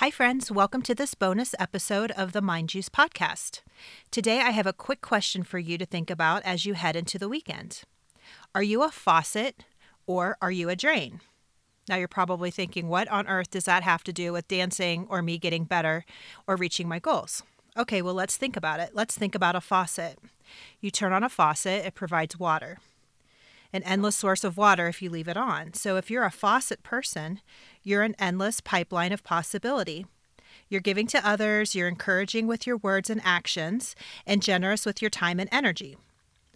Hi, friends. Welcome to this bonus episode of the Mind Juice podcast. Today, I have a quick question for you to think about as you head into the weekend. Are you a faucet or are you a drain? Now, you're probably thinking, what on earth does that have to do with dancing or me getting better or reaching my goals? Okay, well, let's think about it. Let's think about a faucet. You turn on a faucet, it provides water an endless source of water if you leave it on. So if you're a faucet person, you're an endless pipeline of possibility. You're giving to others, you're encouraging with your words and actions, and generous with your time and energy.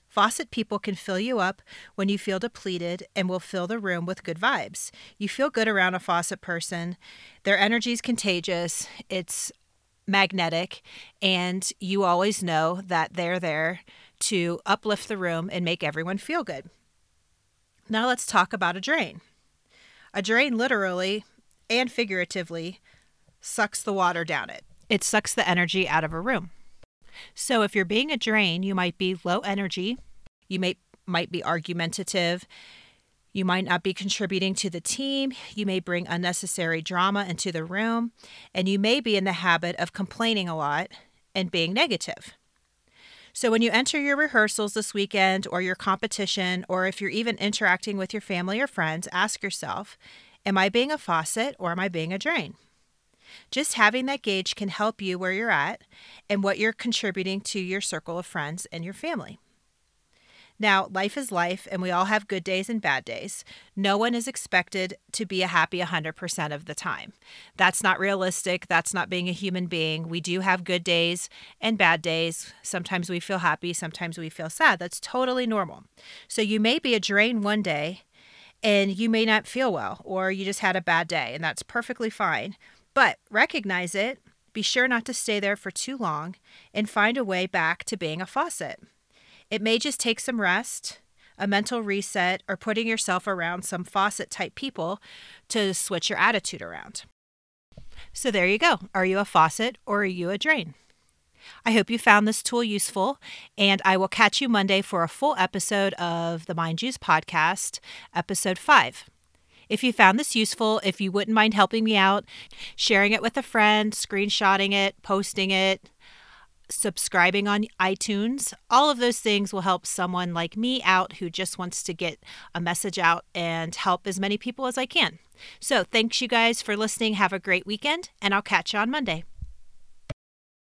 Faucet people can fill you up when you feel depleted and will fill the room with good vibes. You feel good around a faucet person. Their energy is contagious, it's magnetic, and you always know that they're there to uplift the room and make everyone feel good. Now let's talk about a drain. A drain literally and figuratively sucks the water down it. It sucks the energy out of a room. So if you're being a drain, you might be low energy, you may might be argumentative, you might not be contributing to the team, you may bring unnecessary drama into the room, and you may be in the habit of complaining a lot and being negative. So, when you enter your rehearsals this weekend or your competition, or if you're even interacting with your family or friends, ask yourself Am I being a faucet or am I being a drain? Just having that gauge can help you where you're at and what you're contributing to your circle of friends and your family. Now, life is life, and we all have good days and bad days. No one is expected to be a happy 100% of the time. That's not realistic. That's not being a human being. We do have good days and bad days. Sometimes we feel happy, sometimes we feel sad. That's totally normal. So, you may be a drain one day and you may not feel well, or you just had a bad day, and that's perfectly fine. But recognize it, be sure not to stay there for too long, and find a way back to being a faucet. It may just take some rest, a mental reset, or putting yourself around some faucet type people to switch your attitude around. So there you go. Are you a faucet or are you a drain? I hope you found this tool useful, and I will catch you Monday for a full episode of the Mind Juice podcast, episode five. If you found this useful, if you wouldn't mind helping me out, sharing it with a friend, screenshotting it, posting it, subscribing on iTunes. All of those things will help someone like me out who just wants to get a message out and help as many people as I can. So, thanks you guys for listening. Have a great weekend, and I'll catch you on Monday.